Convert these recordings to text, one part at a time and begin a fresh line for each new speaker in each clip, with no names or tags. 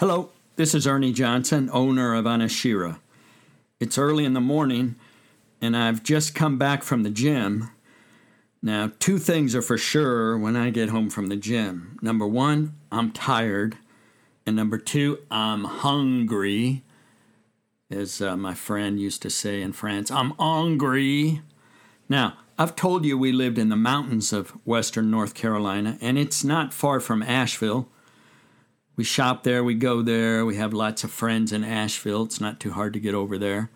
Hello, this is Ernie Johnson, owner of Anashira. It's early in the morning, and I've just come back from the gym. Now, two things are for sure when I get home from the gym. Number one, I'm tired. And number two, I'm hungry. As uh, my friend used to say in France, I'm hungry. Now, I've told you we lived in the mountains of western North Carolina, and it's not far from Asheville we shop there, we go there, we have lots of friends in Asheville. It's not too hard to get over there.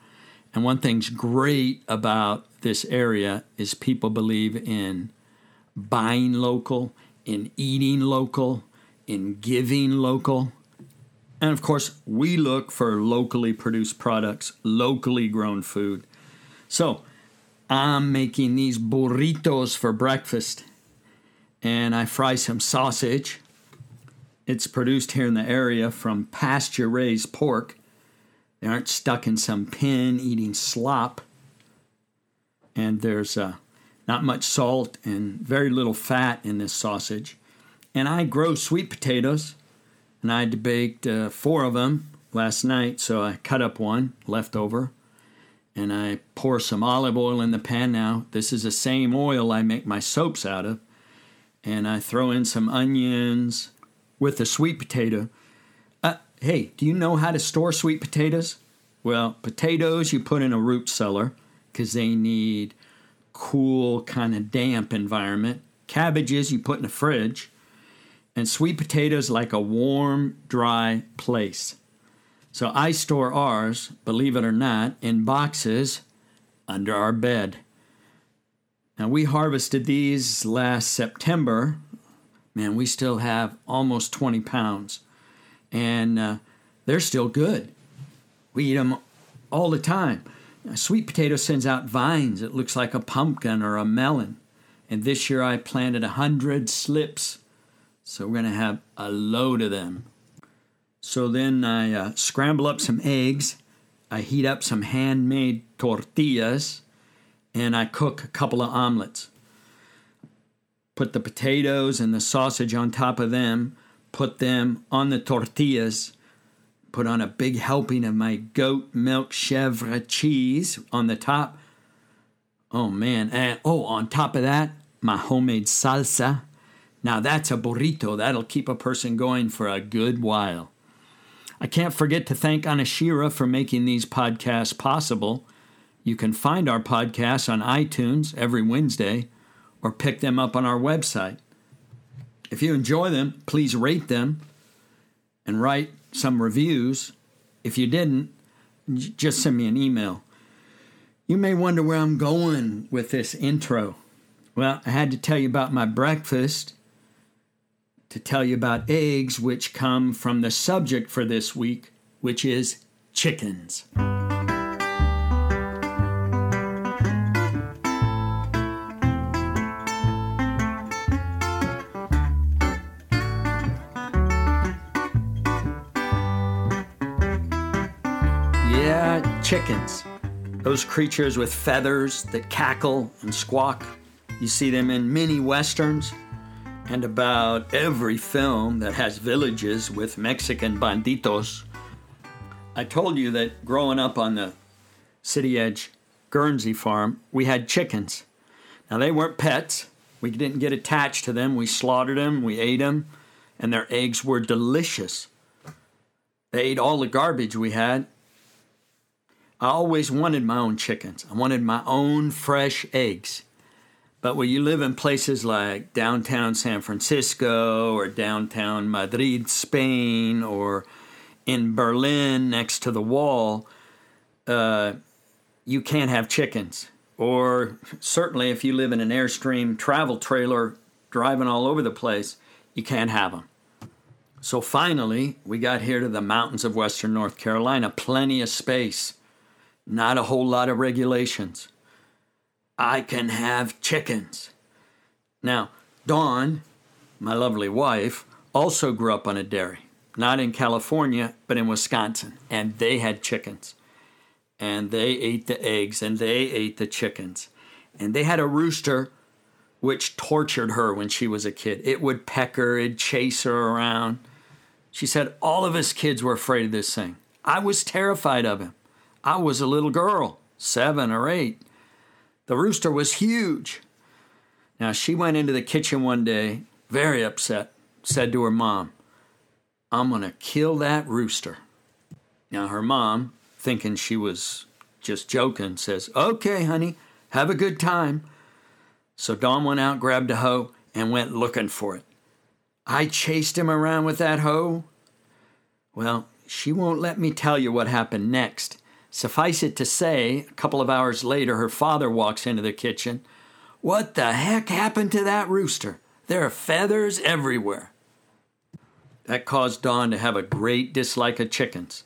And one thing's great about this area is people believe in buying local, in eating local, in giving local. And of course, we look for locally produced products, locally grown food. So, I'm making these burritos for breakfast. And I fry some sausage it's produced here in the area from pasture raised pork. They aren't stuck in some pen eating slop. And there's uh, not much salt and very little fat in this sausage. And I grow sweet potatoes, and I baked uh, four of them last night, so I cut up one left over. And I pour some olive oil in the pan now. This is the same oil I make my soaps out of. And I throw in some onions, with the sweet potato. Uh, hey, do you know how to store sweet potatoes? Well, potatoes you put in a root cellar because they need cool, kind of damp environment. Cabbages you put in a fridge. And sweet potatoes like a warm, dry place. So I store ours, believe it or not, in boxes under our bed. Now we harvested these last September man, we still have almost 20 pounds. And uh, they're still good. We eat them all the time. A sweet potato sends out vines. It looks like a pumpkin or a melon. And this year I planted a hundred slips. So we're going to have a load of them. So then I uh, scramble up some eggs. I heat up some handmade tortillas. And I cook a couple of omelets put the potatoes and the sausage on top of them, put them on the tortillas, put on a big helping of my goat milk chèvre cheese on the top. Oh man, and oh, on top of that, my homemade salsa. Now that's a burrito. That'll keep a person going for a good while. I can't forget to thank Anashira for making these podcasts possible. You can find our podcasts on iTunes every Wednesday or pick them up on our website. If you enjoy them, please rate them and write some reviews. If you didn't, just send me an email. You may wonder where I'm going with this intro. Well, I had to tell you about my breakfast, to tell you about eggs, which come from the subject for this week, which is chickens. Chickens, those creatures with feathers that cackle and squawk. You see them in many westerns and about every film that has villages with Mexican banditos. I told you that growing up on the city edge Guernsey farm, we had chickens. Now, they weren't pets. We didn't get attached to them. We slaughtered them, we ate them, and their eggs were delicious. They ate all the garbage we had, I always wanted my own chickens. I wanted my own fresh eggs. But when you live in places like downtown San Francisco or downtown Madrid, Spain, or in Berlin next to the wall, uh, you can't have chickens. Or certainly if you live in an Airstream travel trailer driving all over the place, you can't have them. So finally, we got here to the mountains of western North Carolina, plenty of space not a whole lot of regulations. I can have chickens. Now, Dawn, my lovely wife, also grew up on a dairy, not in California, but in Wisconsin, and they had chickens. And they ate the eggs and they ate the chickens. And they had a rooster which tortured her when she was a kid. It would peck her, it'd chase her around. She said all of us kids were afraid of this thing. I was terrified of him. I was a little girl, seven or eight. The rooster was huge. Now, she went into the kitchen one day, very upset, said to her mom, I'm going to kill that rooster. Now, her mom, thinking she was just joking, says, Okay, honey, have a good time. So Dawn went out, grabbed a hoe, and went looking for it. I chased him around with that hoe. Well, she won't let me tell you what happened next. Suffice it to say, a couple of hours later, her father walks into the kitchen. What the heck happened to that rooster? There are feathers everywhere. That caused Dawn to have a great dislike of chickens.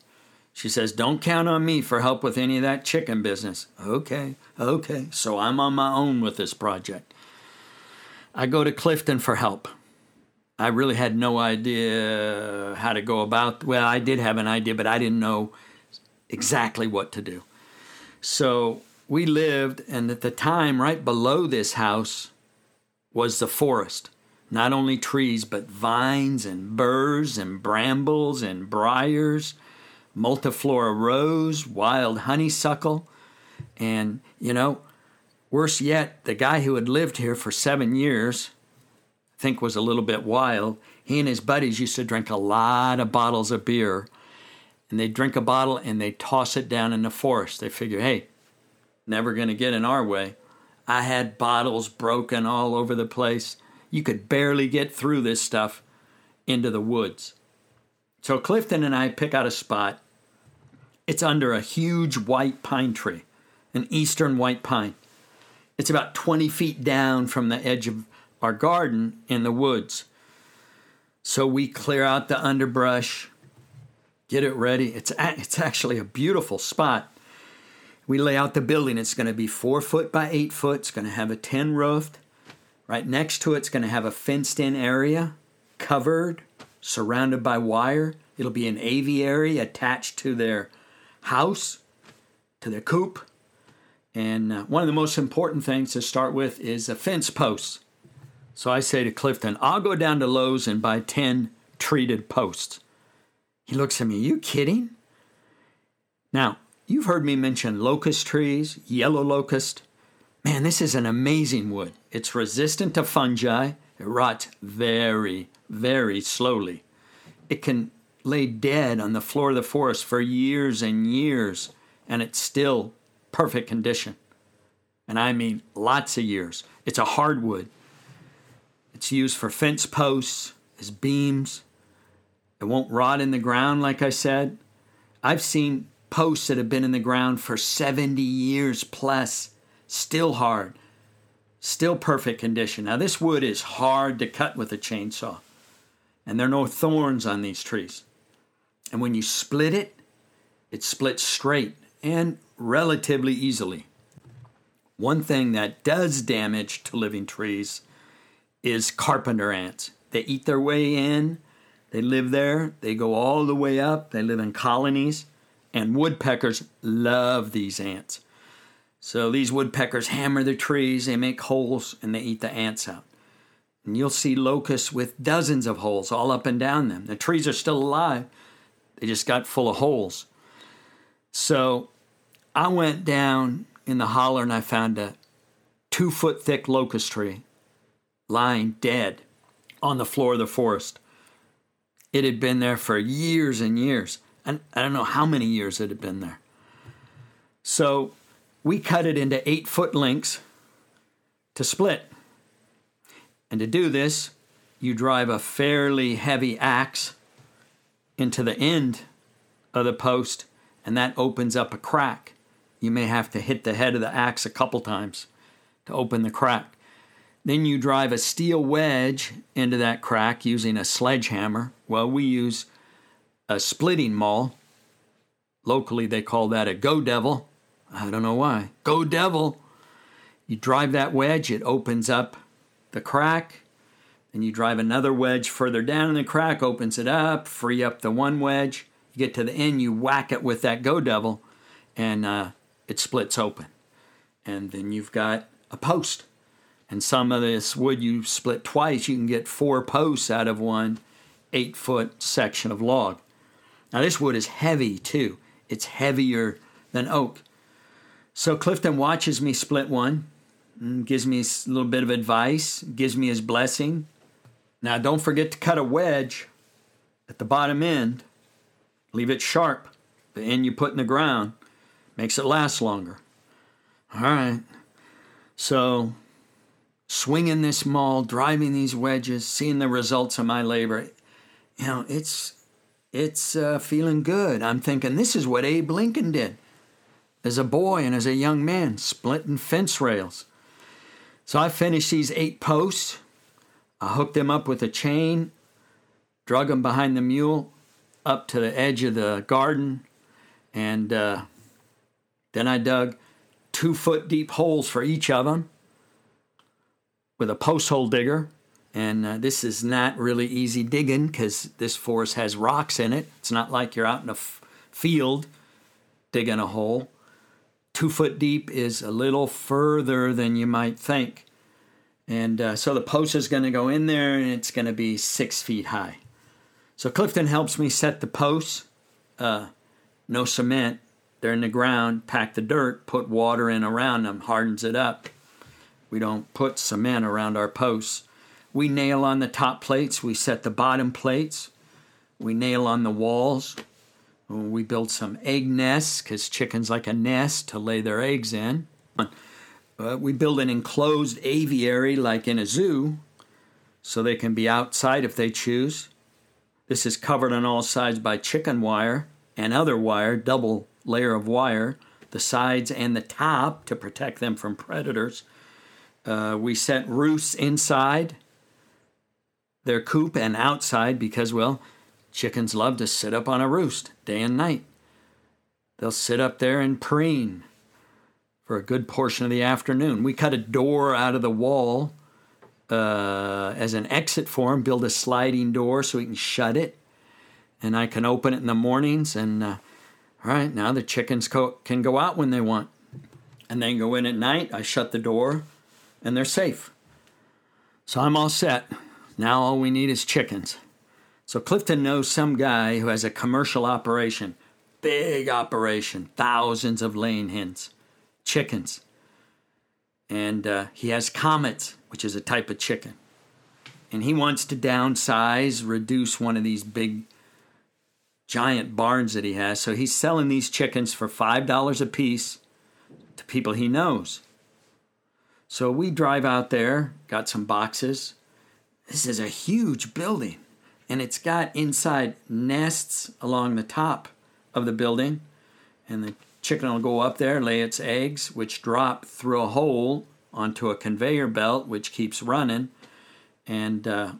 She says, Don't count on me for help with any of that chicken business. Okay, okay, so I'm on my own with this project. I go to Clifton for help. I really had no idea how to go about. Well, I did have an idea, but I didn't know exactly what to do. So we lived, and at the time, right below this house was the forest. Not only trees, but vines and burrs and brambles and briars, multiflora rose, wild honeysuckle. And, you know, worse yet, the guy who had lived here for seven years, I think was a little bit wild, he and his buddies used to drink a lot of bottles of beer and they drink a bottle and they toss it down in the forest. They figure, hey, never going to get in our way. I had bottles broken all over the place. You could barely get through this stuff into the woods. So Clifton and I pick out a spot. It's under a huge white pine tree, an eastern white pine. It's about 20 feet down from the edge of our garden in the woods. So we clear out the underbrush, get it ready. It's, it's actually a beautiful spot. We lay out the building. It's going to be four foot by eight foot. It's going to have a tin roof. Right next to it, it's going to have a fenced in area, covered, surrounded by wire. It'll be an aviary attached to their house, to their coop. And uh, one of the most important things to start with is a fence post. So I say to Clifton, I'll go down to Lowe's and buy 10 treated posts. He looks at me, Are you kidding? Now, you've heard me mention locust trees, yellow locust. Man, this is an amazing wood. It's resistant to fungi, it rots very, very slowly. It can lay dead on the floor of the forest for years and years, and it's still perfect condition. And I mean lots of years. It's a hardwood. It's used for fence posts, as beams, it won't rot in the ground, like I said. I've seen posts that have been in the ground for 70 years plus, still hard, still perfect condition. Now, this wood is hard to cut with a chainsaw, and there are no thorns on these trees. And when you split it, it splits straight and relatively easily. One thing that does damage to living trees is carpenter ants. They eat their way in they live there, they go all the way up, they live in colonies, and woodpeckers love these ants. So these woodpeckers hammer the trees, they make holes, and they eat the ants out. And you'll see locusts with dozens of holes all up and down them. The trees are still alive, they just got full of holes. So I went down in the holler and I found a two foot thick locust tree lying dead on the floor of the forest. It had been there for years and years. And I don't know how many years it had been there. So we cut it into eight foot lengths to split. And to do this, you drive a fairly heavy axe into the end of the post, and that opens up a crack. You may have to hit the head of the axe a couple times to open the crack. Then you drive a steel wedge into that crack using a sledgehammer. Well, we use a splitting maul. Locally, they call that a go devil. I don't know why. Go devil. You drive that wedge, it opens up the crack. Then you drive another wedge further down in the crack, opens it up, free up the one wedge. You get to the end, you whack it with that go devil, and uh, it splits open. And then you've got a post. And some of this wood you split twice, you can get four posts out of one eight foot section of log. Now, this wood is heavy too, it's heavier than oak. So, Clifton watches me split one, mm, gives me a little bit of advice, gives me his blessing. Now, don't forget to cut a wedge at the bottom end, leave it sharp. The end you put in the ground makes it last longer. All right. So, swinging this maul, driving these wedges, seeing the results of my labor, you know, it's it's uh, feeling good. I'm thinking this is what Abe Lincoln did as a boy and as a young man, splitting fence rails. So I finished these eight posts. I hooked them up with a chain, drug them behind the mule up to the edge of the garden, and uh, then I dug two foot deep holes for each of them with a post hole digger. And uh, this is not really easy digging because this forest has rocks in it. It's not like you're out in a f- field digging a hole. Two foot deep is a little further than you might think. And uh, so the post is going to go in there and it's going to be six feet high. So Clifton helps me set the posts. Uh, no cement. They're in the ground. Pack the dirt. Put water in around them. Hardens it up. We don't put cement around our posts. We nail on the top plates. We set the bottom plates. We nail on the walls. We build some egg nests because chickens like a nest to lay their eggs in. Uh, we build an enclosed aviary like in a zoo so they can be outside if they choose. This is covered on all sides by chicken wire and other wire, double layer of wire, the sides and the top to protect them from predators. Uh, we set roosts inside their coop and outside because, well, chickens love to sit up on a roost day and night. They'll sit up there and preen for a good portion of the afternoon. We cut a door out of the wall uh, as an exit for them, build a sliding door so we can shut it. And I can open it in the mornings. And uh, all right, now the chickens co- can go out when they want. And then go in at night. I shut the door and they're safe. So I'm all set. Now all we need is chickens. So Clifton knows some guy who has a commercial operation, big operation, thousands of laying hens, chickens. And uh, he has comets, which is a type of chicken. And he wants to downsize, reduce one of these big, giant barns that he has. So he's selling these chickens for $5 a piece to people he knows. So we drive out there, got some boxes, this is a huge building, and it's got inside nests along the top of the building, and the chicken will go up there, lay its eggs, which drop through a hole onto a conveyor belt, which keeps running, and uh,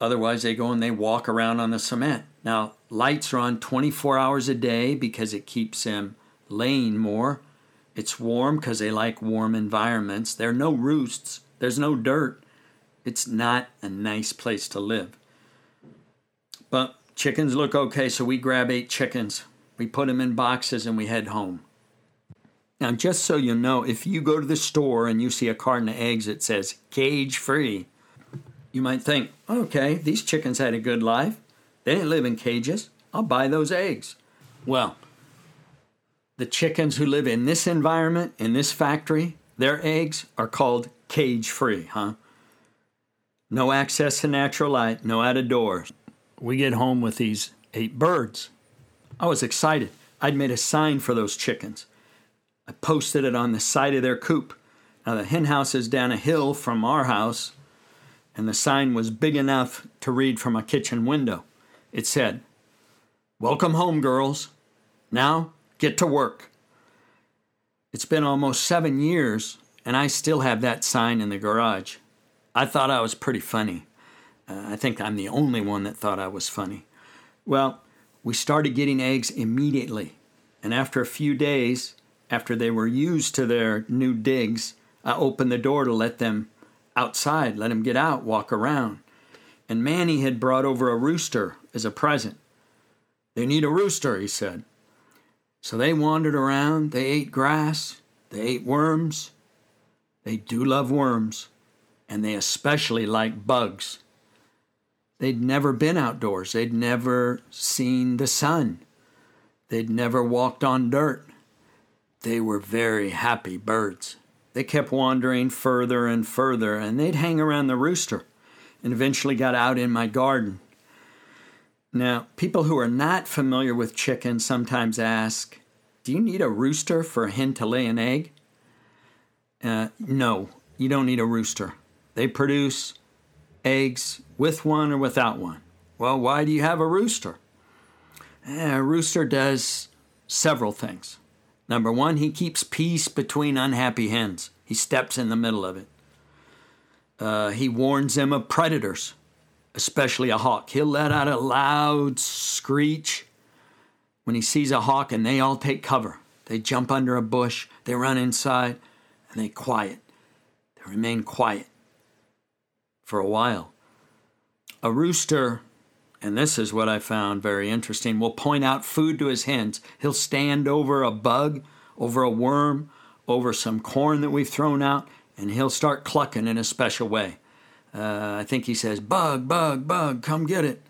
otherwise they go and they walk around on the cement. Now, lights are on 24 hours a day because it keeps them laying more. It's warm because they like warm environments. There are no roosts, there's no dirt. It's not a nice place to live. But chickens look okay, so we grab eight chickens. We put them in boxes and we head home. Now, just so you know, if you go to the store and you see a carton of eggs that says cage free, you might think, okay, these chickens had a good life. They didn't live in cages. I'll buy those eggs. Well, the chickens who live in this environment, in this factory, their eggs are called cage free, huh? No access to natural light, no out of doors. We get home with these eight birds. I was excited. I'd made a sign for those chickens. I posted it on the side of their coop. Now, the hen house is down a hill from our house, and the sign was big enough to read from a kitchen window. It said, Welcome home, girls. Now get to work. It's been almost seven years, and I still have that sign in the garage. I thought I was pretty funny. Uh, I think I'm the only one that thought I was funny. Well, we started getting eggs immediately. And after a few days, after they were used to their new digs, I opened the door to let them outside, let them get out, walk around. And Manny had brought over a rooster as a present. They need a rooster, he said. So they wandered around, they ate grass, they ate worms. They do love worms and they especially like bugs. They'd never been outdoors, they'd never seen the sun, they'd never walked on dirt. They were very happy birds. They kept wandering further and further, and they'd hang around the rooster and eventually got out in my garden. Now, people who are not familiar with chickens sometimes ask, Do you need a rooster for a hen to lay an egg? Uh, no, you don't need a rooster. They produce eggs with one or without one. Well, why do you have a rooster? Eh, a rooster does several things. Number one, he keeps peace between unhappy hens, he steps in the middle of it. Uh, he warns them of predators, especially a hawk. He'll let out a loud screech when he sees a hawk, and they all take cover. They jump under a bush, they run inside, and they quiet. They remain quiet for a while. A rooster, and this is what I found very interesting, will point out food to his hens. He'll stand over a bug, over a worm, over some corn that we've thrown out, and he'll start clucking in a special way. Uh, I think he says, Bug, bug, bug, come get it.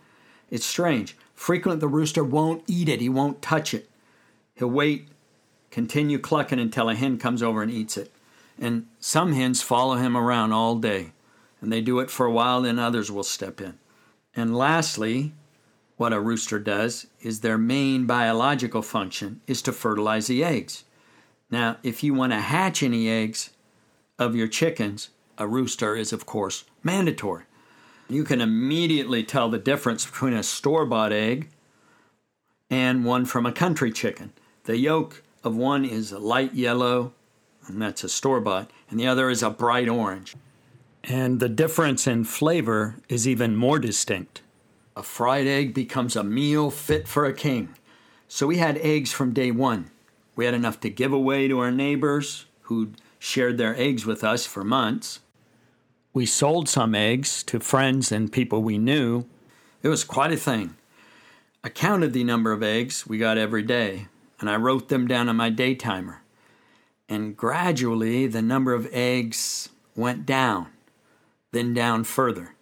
It's strange. Frequently, the rooster won't eat it, he won't touch it. He'll wait, continue clucking until a hen comes over and eats it. And some hens follow him around all day, and they do it for a while, then others will step in. And lastly, what a rooster does is their main biological function is to fertilize the eggs. Now, if you want to hatch any eggs, of your chickens, a rooster is, of course, mandatory. You can immediately tell the difference between a store bought egg and one from a country chicken. The yolk of one is a light yellow, and that's a store bought, and the other is a bright orange. And the difference in flavor is even more distinct. A fried egg becomes a meal fit for a king. So we had eggs from day one. We had enough to give away to our neighbors who'd shared their eggs with us for months. We sold some eggs to friends and people we knew. It was quite a thing. I counted the number of eggs we got every day, and I wrote them down on my day timer. And gradually, the number of eggs went down, then down further.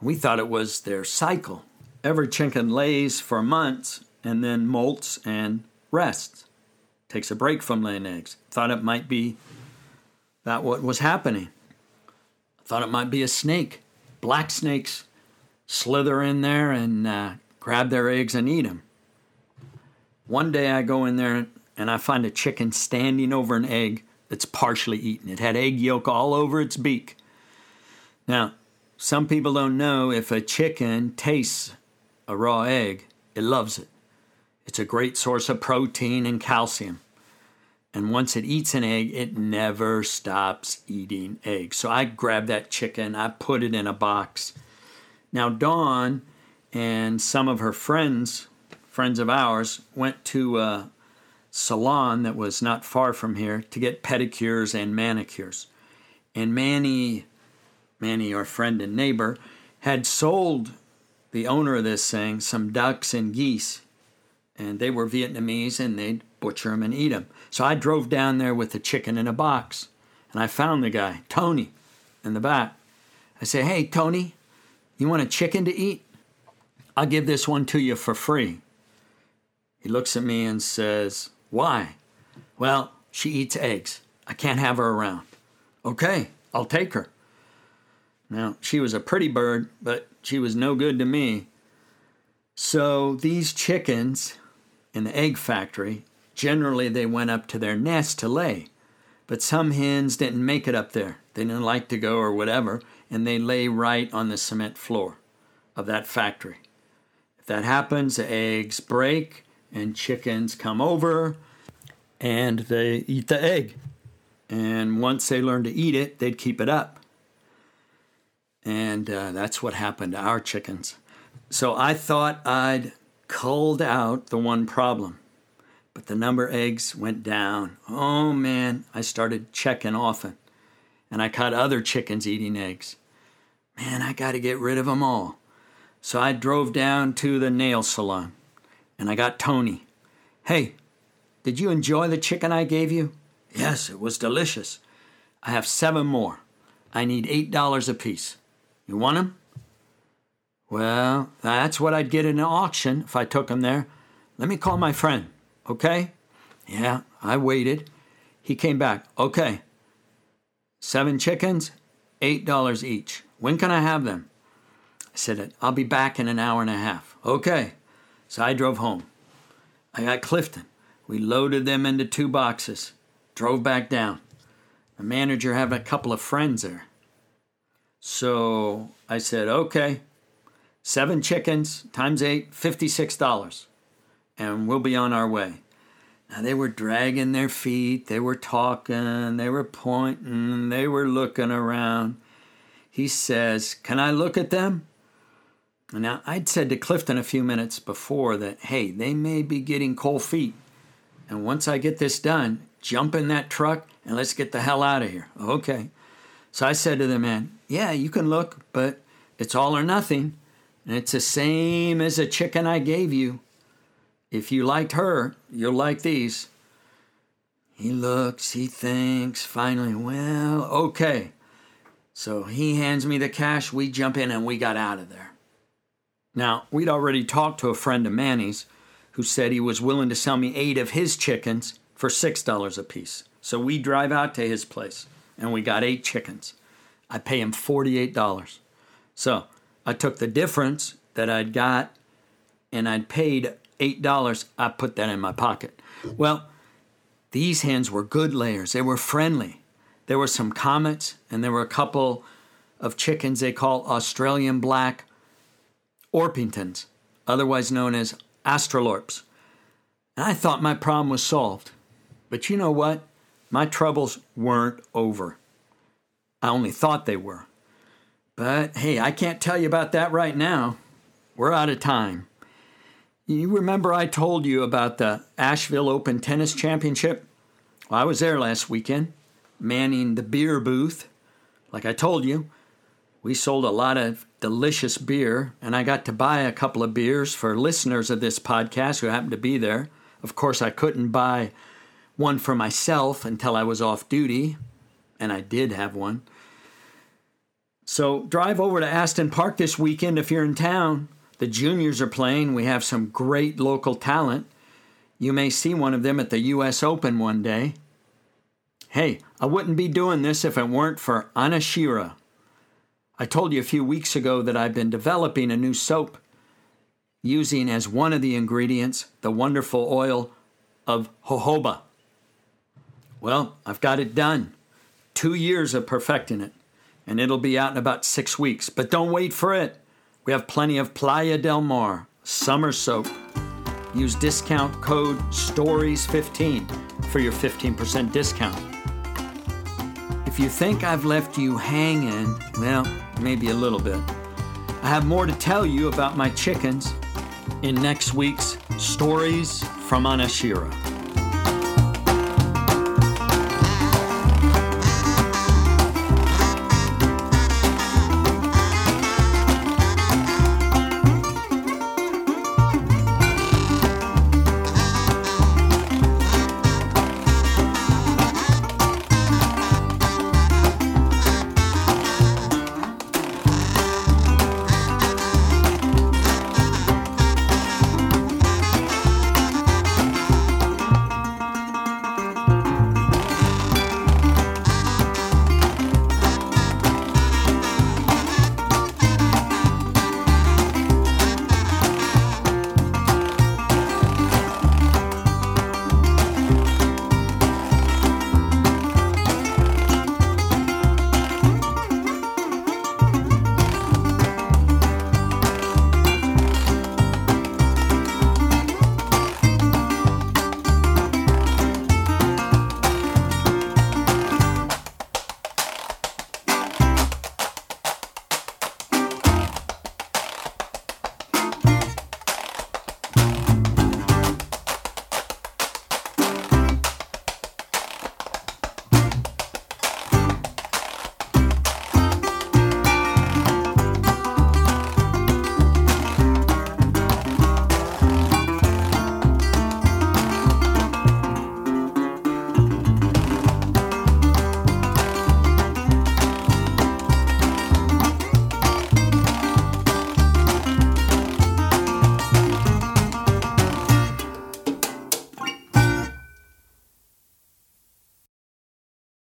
We thought it was their cycle. Every chicken lays for months and then molts and rests, takes a break from laying eggs. Thought it might be that what was happening. Thought it might be a snake. Black snakes slither in there and uh, grab their eggs and eat them. One day I go in there and I find a chicken standing over an egg that's partially eaten. It had egg yolk all over its beak. Now, some people don't know if a chicken tastes a raw egg, it loves it. It's a great source of protein and calcium. And once it eats an egg, it never stops eating eggs. So I grabbed that chicken, I put it in a box. Now, Dawn and some of her friends, friends of ours, went to a salon that was not far from here to get pedicures and manicures. And Manny, Manny, our friend and neighbor, had sold the owner of this thing some ducks and geese. And they were Vietnamese and they'd butcher them and eat them. So I drove down there with the chicken in a box, and I found the guy, Tony, in the back. I say, Hey, Tony, you want a chicken to eat? I'll give this one to you for free. He looks at me and says, Why? Well, she eats eggs. I can't have her around. Okay, I'll take her. Now, she was a pretty bird, but she was no good to me. So these chickens in the egg factory Generally, they went up to their nest to lay, but some hens didn't make it up there. They didn't like to go or whatever, and they lay right on the cement floor of that factory. If that happens, the eggs break and chickens come over and they eat the egg. And once they learn to eat it, they'd keep it up. And uh, that's what happened to our chickens. So I thought I'd culled out the one problem but the number of eggs went down. Oh man, I started checking often. And I caught other chickens eating eggs. Man, I got to get rid of them all. So I drove down to the nail salon and I got Tony. Hey, did you enjoy the chicken I gave you? Yes, it was delicious. I have seven more. I need $8 apiece. You want them? Well, that's what I'd get in an auction if I took them there. Let me call my friend, okay? Yeah, I waited. He came back. Okay. Seven chickens, $8 each. When can I have them? I said, I'll be back in an hour and a half. Okay. So I drove home. I got Clifton. We loaded them into two boxes, drove back down. The manager had a couple of friends there. So I said, okay, seven chickens times eight, $56, and we'll be on our way. Now they were dragging their feet, they were talking, they were pointing, they were looking around. He says, Can I look at them? Now, I'd said to Clifton a few minutes before that, hey, they may be getting cold feet. And once I get this done, jump in that truck and let's get the hell out of here. Okay. So I said to the man, yeah, you can look, but it's all or nothing. And it's the same as a chicken I gave you. If you liked her, you'll like these. He looks, he thinks, finally, well, okay. So he hands me the cash, we jump in, and we got out of there. Now, we'd already talked to a friend of Manny's who said he was willing to sell me eight of his chickens for $6 a piece. So we drive out to his place and we got eight chickens. I pay him $48. So I took the difference that I'd got and I'd paid $8. I put that in my pocket. Well, these hens were good layers, they were friendly. There were some comets and there were a couple of chickens they call Australian black Orpingtons, otherwise known as Australorps. And I thought my problem was solved. But you know what? My troubles weren't over. I only thought they were. But hey, I can't tell you about that right now. We're out of time. You remember I told you about the Asheville Open Tennis Championship? Well, I was there last weekend, manning the beer booth. Like I told you, we sold a lot of delicious beer, and I got to buy a couple of beers for listeners of this podcast who happened to be there. Of course, I couldn't buy one for myself until I was off duty, and I did have one. So, drive over to Aston Park this weekend if you're in town. The juniors are playing. We have some great local talent. You may see one of them at the U.S. Open one day. Hey, I wouldn't be doing this if it weren't for Anashira. I told you a few weeks ago that I've been developing a new soap using as one of the ingredients the wonderful oil of jojoba. Well, I've got it done. Two years of perfecting it, and it'll be out in about six weeks. But don't wait for it. We have plenty of Playa del Mar summer soap. Use discount code STORIES15 for your 15% discount. If you think I've left you hanging, well, maybe a little bit. I have more to tell you about my chickens in next week's Stories from Anashira.